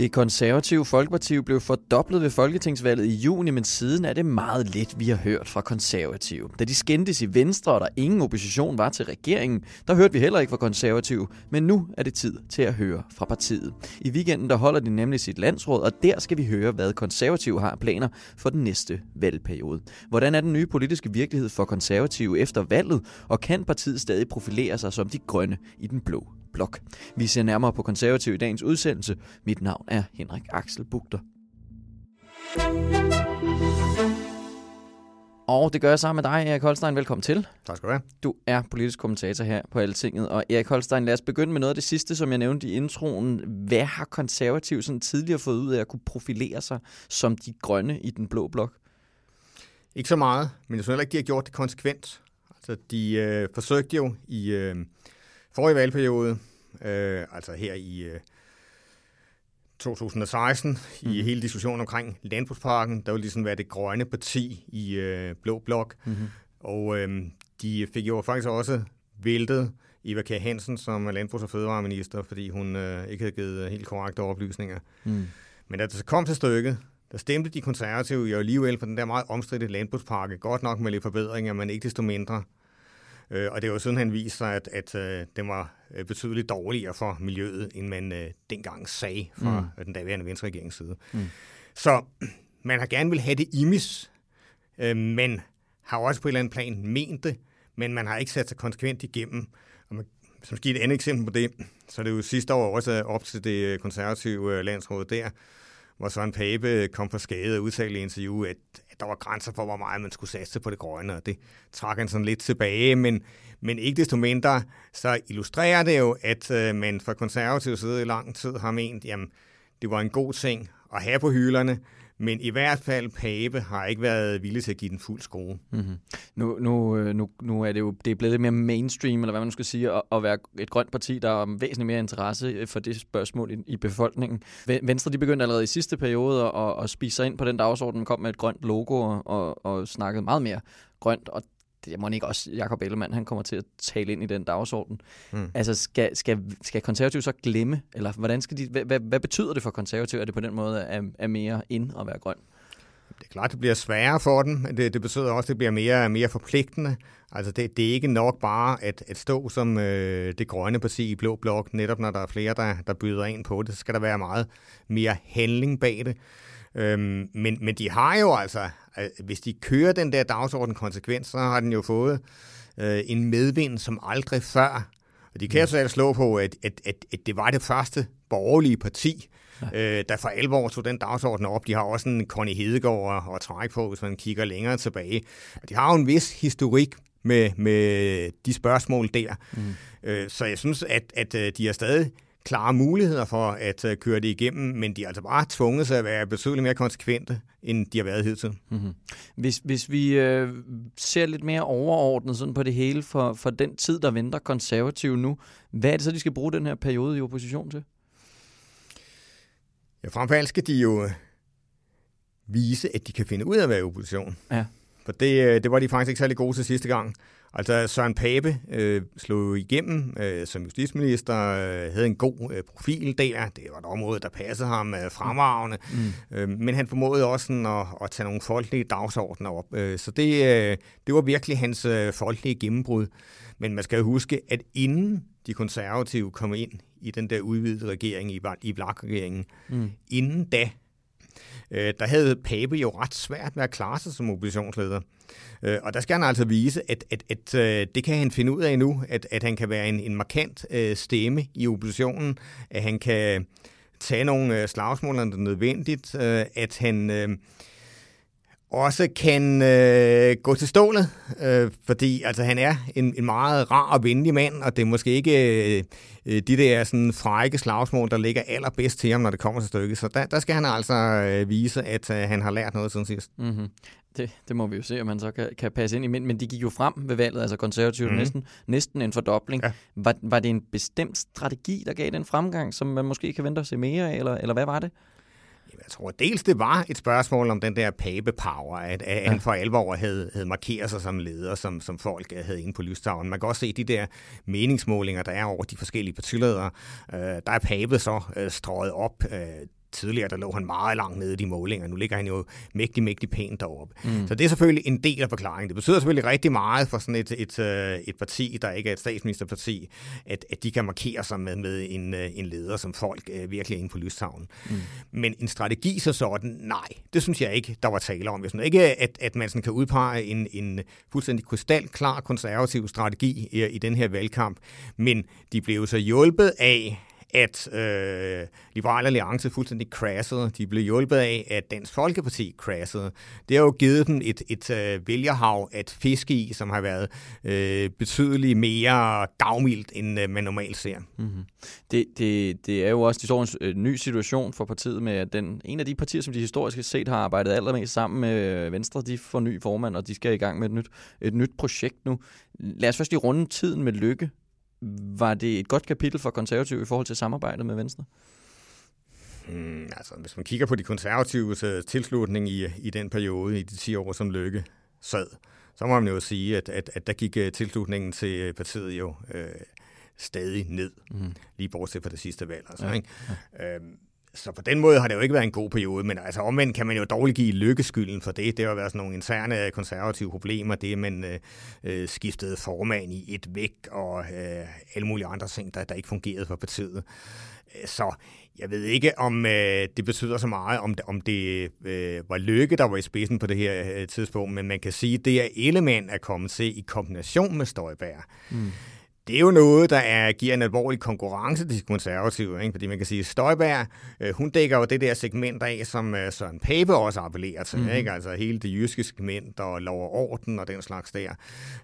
Det konservative Folkeparti blev fordoblet ved Folketingsvalget i juni, men siden er det meget lidt, vi har hørt fra konservative. Da de skændtes i Venstre, og der ingen opposition var til regeringen, der hørte vi heller ikke fra konservative, men nu er det tid til at høre fra partiet. I weekenden der holder de nemlig sit landsråd, og der skal vi høre, hvad konservative har planer for den næste valgperiode. Hvordan er den nye politiske virkelighed for konservative efter valget, og kan partiet stadig profilere sig som de grønne i den blå blok. Vi ser nærmere på konservativ i dagens udsendelse. Mit navn er Henrik Axel Bugter. Og det gør jeg sammen med dig, Erik Holstein. Velkommen til. Tak skal du have. Du er politisk kommentator her på Altinget. Og Erik Holstein, lad os begynde med noget af det sidste, som jeg nævnte i introen. Hvad har konservativ sådan tidligere fået ud af at kunne profilere sig som de grønne i den blå blok? Ikke så meget, men jeg synes heller ikke, de har gjort det konsekvent. Altså, de øh, forsøgte jo i øh, forrige valgperiode, øh, altså her i øh, 2016, mm. i hele diskussionen omkring landbrugsparken, der ville ligesom være det grønne parti i øh, Blå Blok. Mm-hmm. Og øh, de fik jo faktisk også væltet Eva Kjær Hansen som landbrugs- og fødevareminister, fordi hun øh, ikke havde givet helt korrekte oplysninger. Mm. Men da det så kom til stykket, der stemte de konservative jo alligevel for den der meget omstridte landbrugspakke, godt nok med lidt forbedringer, men ikke desto mindre. Øh, og det er jo sådan, han viser, at, at øh, den var øh, betydeligt dårligere for miljøet, end man øh, dengang sagde fra mm. den daværende venstreregerings side. Mm. Så man har gerne vil have det imis, øh, men har også på et eller andet plan ment det, men man har ikke sat sig konsekvent igennem. Og man, som skal et andet eksempel på det, så er det jo sidste år også op til det konservative landsråd der, hvor Søren Pape kom på skade og udtalte i interview, at, at der var grænser for, hvor meget man skulle satse på det grønne, og det trak han sådan lidt tilbage, men, men ikke desto mindre, så illustrerer det jo, at øh, man fra konservativ side i lang tid har ment, jamen, det var en god ting at have på hylderne, men i hvert fald Pape har ikke været villig til at give den fuld skrue. Mm-hmm. Nu, nu, øh, nu, nu er det jo det er blevet lidt mere mainstream, eller hvad man nu skal sige, at, at være et grønt parti, der er væsentligt mere interesse øh, for det spørgsmål i, i befolkningen. Venstre de begyndte allerede i sidste periode at, at spise sig ind på den dagsorden, kom med et grønt logo og, og, og snakkede meget mere grønt, og det må ikke også Jakob Ellemann, han kommer til at tale ind i den dagsorden. Mm. Altså, skal, skal, skal konservativ så glemme, eller hvordan skal de, hvad, hvad, hvad betyder det for konservativ, at det på den måde er, er mere ind at være grøn? Det er klart, det bliver sværere for dem, det, det betyder også, at det bliver mere, mere forpligtende. Altså, det, det er ikke nok bare at, at stå som øh, det grønne parti i Blå Blok, netop når der er flere, der, der byder ind på det, så skal der være meget mere handling bag det. Øhm, men, men de har jo altså, hvis de kører den der dagsorden konsekvent, så har den jo fået øh, en medvind som aldrig før. Og de kan mm. så altså slå på, at, at, at, at det var det første borgerlige parti, ja. øh, der for alvor tog den dagsorden op. De har også en Connie Hedegaard at, at trække på, hvis man kigger længere tilbage. De har jo en vis historik med, med de spørgsmål der. Mm. Øh, så jeg synes, at, at øh, de er stadig klare muligheder for at uh, køre det igennem, men de er altså bare tvunget til at være betydeligt mere konsekvente, end de har været hidtil. Mm-hmm. Hvis, hvis vi øh, ser lidt mere overordnet sådan på det hele for, for den tid, der venter konservative nu, hvad er det så, de skal bruge den her periode i opposition til? Ja, frem for alt skal de jo øh, vise, at de kan finde ud af at være i opposition. Ja. For det, øh, det var de faktisk ikke særlig gode til sidste gang. Altså Søren Pape øh, slog igennem øh, som justitsminister, øh, havde en god øh, profil der. Det var et område, der passede ham øh, fremragende. Mm. Øh, men han formåede også sådan, at, at tage nogle folkelige dagsordner op. Øh, så det, øh, det var virkelig hans øh, folkelige gennembrud. Men man skal jo huske, at inden de konservative kom ind i den der udvidede regering, i, i regeringen, mm. inden da, øh, der havde Pape jo ret svært med at klare sig som oppositionsleder. Øh, og der skal han altså vise, at, at, at øh, det kan han finde ud af nu, at, at han kan være en, en markant øh, stemme i oppositionen, at han kan tage nogle øh, slagsmål, når det er nødvendigt, øh, at han... Øh, også kan øh, gå til stålet, øh, fordi altså, han er en, en meget rar og venlig mand, og det er måske ikke øh, de der sådan, frække slagsmål, der ligger allerbedst til ham, når det kommer til stykket. Så der, der skal han altså øh, vise, at øh, han har lært noget siden sidst. Mm-hmm. Det, det må vi jo se, om han så kan, kan passe ind i. Men, men de gik jo frem ved valget, altså konservativt, mm. næsten, næsten en fordobling. Ja. Var, var det en bestemt strategi, der gav den fremgang, som man måske kan vente at se mere af, eller, eller hvad var det? Jeg tror dels, det var et spørgsmål om den der pape-power, at, at ja. han for alvor havde, havde markeret sig som leder, som, som folk havde inde på lystavlen. Man kan også se de der meningsmålinger, der er over de forskellige partiledere. Øh, der er pape så øh, strøget op øh, tidligere, der lå han meget langt nede i de målinger. Nu ligger han jo mægtig, mægtig pænt deroppe. Mm. Så det er selvfølgelig en del af forklaringen. Det betyder selvfølgelig rigtig meget for sådan et, et, øh, et parti, der ikke er et statsministerparti, at, at de kan markere sig med, med en, øh, en leder, som folk øh, virkelig er inde på lystavlen. Mm. Men en strategi så sådan, nej, det synes jeg ikke, der var tale om. Jeg synes ikke, at, at man sådan kan udpege en, en fuldstændig krystalklar konservativ strategi i, i den her valgkamp. Men de blev så hjulpet af, at øh, Liberal Alliance fuldstændig crashede. De blev hjulpet af, at Dansk Folkeparti crashede. Det har jo givet dem et, et øh, vælgerhav at fiske i, som har været øh, betydeligt mere gavmildt, end øh, man normalt ser. Mm-hmm. Det, det, det er jo også de står en øh, ny situation for partiet med, at den, en af de partier, som de historisk set har arbejdet allermest sammen med øh, Venstre, de får ny formand, og de skal i gang med et nyt, et nyt projekt nu. Lad os først lige runde tiden med lykke. Var det et godt kapitel for konservative i forhold til samarbejdet med Venstre? Hmm, altså, hvis man kigger på de konservatives uh, tilslutning i, i den periode, i de 10 år, som Lykke sad, så må man jo sige, at, at, at der gik uh, tilslutningen til partiet jo uh, stadig ned, mm. lige bortset fra det sidste valg. Altså, ja. ikke? Ja. Øhm, så på den måde har det jo ikke været en god periode, men altså omvendt kan man jo dårligt give lykkeskylden for det. Det har været sådan nogle interne konservative problemer, det man øh, øh, skiftede formand i et væk, og øh, alle mulige andre ting, der, der ikke fungerede for partiet. Øh, så jeg ved ikke, om øh, det betyder så meget, om det, om det øh, var Lykke, der var i spidsen på det her øh, tidspunkt, men man kan sige, at det er element at kommet til i kombination med Støjbær. Mm det er jo noget, der er, giver en alvorlig konkurrence til de konservative, ikke? fordi man kan sige, at Støjberg, øh, hun dækker jo det der segment af, som øh, Søren Pape også appellerer til, mm-hmm. ikke? altså hele det jyske segment og lov og orden og den slags der.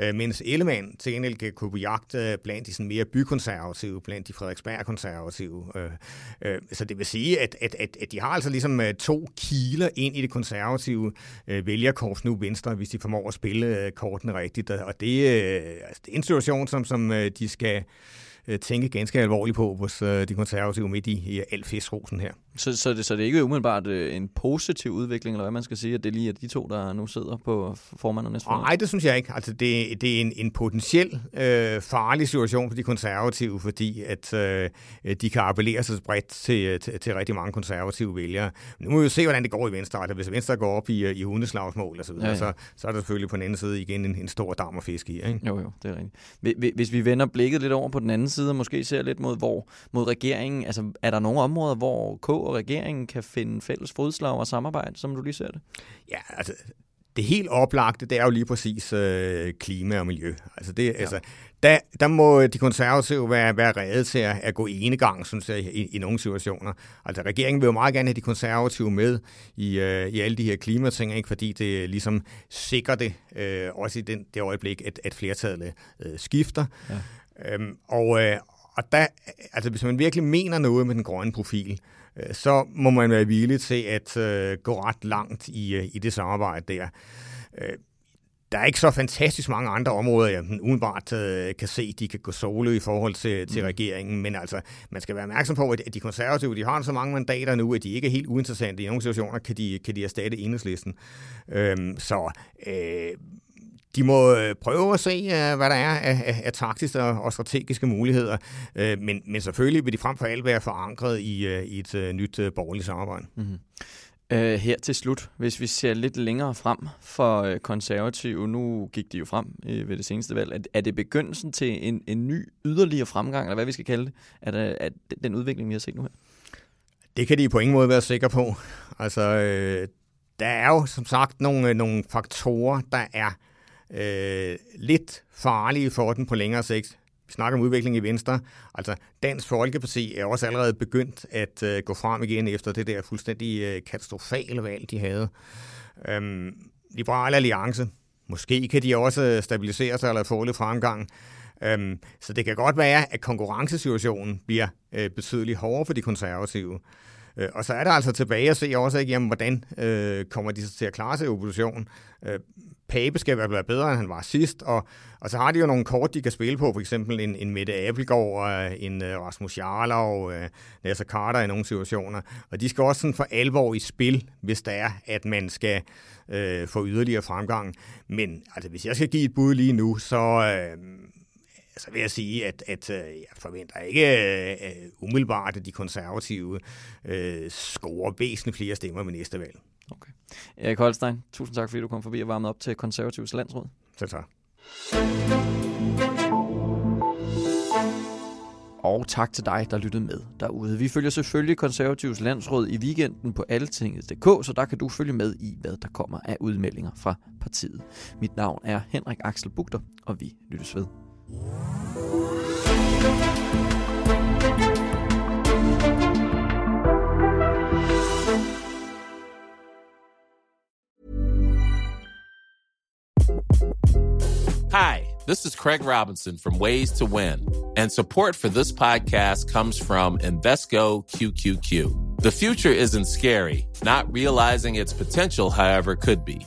Øh, mens Ellemann til gengæld kan kunne på jagt blandt de sådan mere bykonservative, blandt de Frederiksberg-konservative. Øh, øh, så det vil sige, at, at, at, at de har altså ligesom øh, to kiler ind i det konservative øh, vælgerkors nu venstre, hvis de formår at spille øh, kortene rigtigt, og det, øh, altså, det er en situation, som, som øh, Øh, de skal tænke ganske alvorligt på hos øh, de konservative midt i, al fiskrosen her. Så, så, det, så det er ikke umiddelbart øh, en positiv udvikling, eller hvad man skal sige, at det lige er de to, der nu sidder på formand og næstformand? Nej, det synes jeg ikke. Altså, det, det er en, en potentiel øh, farlig situation for de konservative, fordi at øh, de kan appellere sig bredt til, til, til rigtig mange konservative vælgere. Nu må vi jo se, hvordan det går i Venstre. Altså, hvis Venstre går op i, i hundeslagsmål og så videre, ja, ja. Så, så er der selvfølgelig på den anden side igen en, en stor dam at fiske i. Ikke? Jo, jo, det er rigtigt. Hvis vi vender blikket lidt over på den anden side, og måske ser lidt mod, hvor, mod regeringen, altså er der nogle områder, hvor K og regeringen kan finde fælles fodslag og samarbejde, som du lige ser det? Ja, altså det helt oplagte, det er jo lige præcis øh, klima og miljø. Altså, det, ja. altså, der, der må de konservative være, være redde til at, at gå ene gang, synes jeg, i, i nogle situationer. Altså regeringen vil jo meget gerne have de konservative med i, øh, i alle de her klimating, ikke? fordi det ligesom sikrer det, øh, også i den, det øjeblik, at, at flertallet øh, skifter. Ja. Øhm, og, øh, og der, altså hvis man virkelig mener noget med den grønne profil, øh, så må man være villig til at øh, gå ret langt i, øh, i det samarbejde der. Øh, der er ikke så fantastisk mange andre områder, jeg udenbart øh, kan se, de kan gå solo i forhold til, til mm. regeringen, men altså, man skal være opmærksom på, at de konservative, de har så mange mandater nu, at de ikke er helt uinteressante. I nogle situationer kan de, kan de erstatte enhedslisten. Øhm, så øh, de må øh, prøve at se, øh, hvad der er af, af, taktiske og strategiske muligheder, øh, men, men selvfølgelig vil de frem for alt være forankret i, i et nyt borgerligt samarbejde. Mm-hmm. Uh, her til slut, hvis vi ser lidt længere frem for uh, konservative, nu gik de jo frem ved det seneste valg, er, er det begyndelsen til en, en ny yderligere fremgang, eller hvad vi skal kalde det, er, der, er den udvikling, vi har set nu her? Det kan de på ingen måde være sikre på. Altså, øh, der er jo som sagt nogle, nogle faktorer, der er øh, lidt farlige for den på længere sigt. Vi snakker om udvikling i Venstre. Altså, Dansk Folkeparti er også allerede begyndt at øh, gå frem igen efter det der fuldstændig øh, katastrofale valg, de havde. Øhm, Liberal Alliance, måske kan de også øh, stabilisere sig eller få lidt fremgang. Øhm, så det kan godt være, at konkurrencesituationen bliver øh, betydeligt hårdere for de konservative. Øh, og så er der altså tilbage at se også, ikke, jamen, hvordan øh, kommer de til at klare sig i opposition. Øh, Pape skal være bedre, end han var sidst, og, og så har de jo nogle kort, de kan spille på, for eksempel en, en Mette Abelgaard, øh, en uh, Rasmus Jarlov, uh, Nasser Carter i nogle situationer, og de skal også sådan for alvor i spil, hvis der er, at man skal øh, få yderligere fremgang. Men altså, hvis jeg skal give et bud lige nu, så... øh, så vil jeg sige, at, at jeg forventer ikke uh, umiddelbart, at de konservative uh, scorer væsentligt flere stemmer ved næste valg. Okay. Erik Holstein, tusind tak, fordi du kom forbi og varmede op til Konservativs landsråd. Selv tak. Og tak til dig, der lyttede med derude. Vi følger selvfølgelig Konservativs landsråd i weekenden på altinget.dk, så der kan du følge med i, hvad der kommer af udmeldinger fra partiet. Mit navn er Henrik Axel Bugter, og vi lyttes ved. Hi, this is Craig Robinson from Ways to Win, and support for this podcast comes from Invesco QQQ. The future isn't scary, not realizing its potential, however, could be.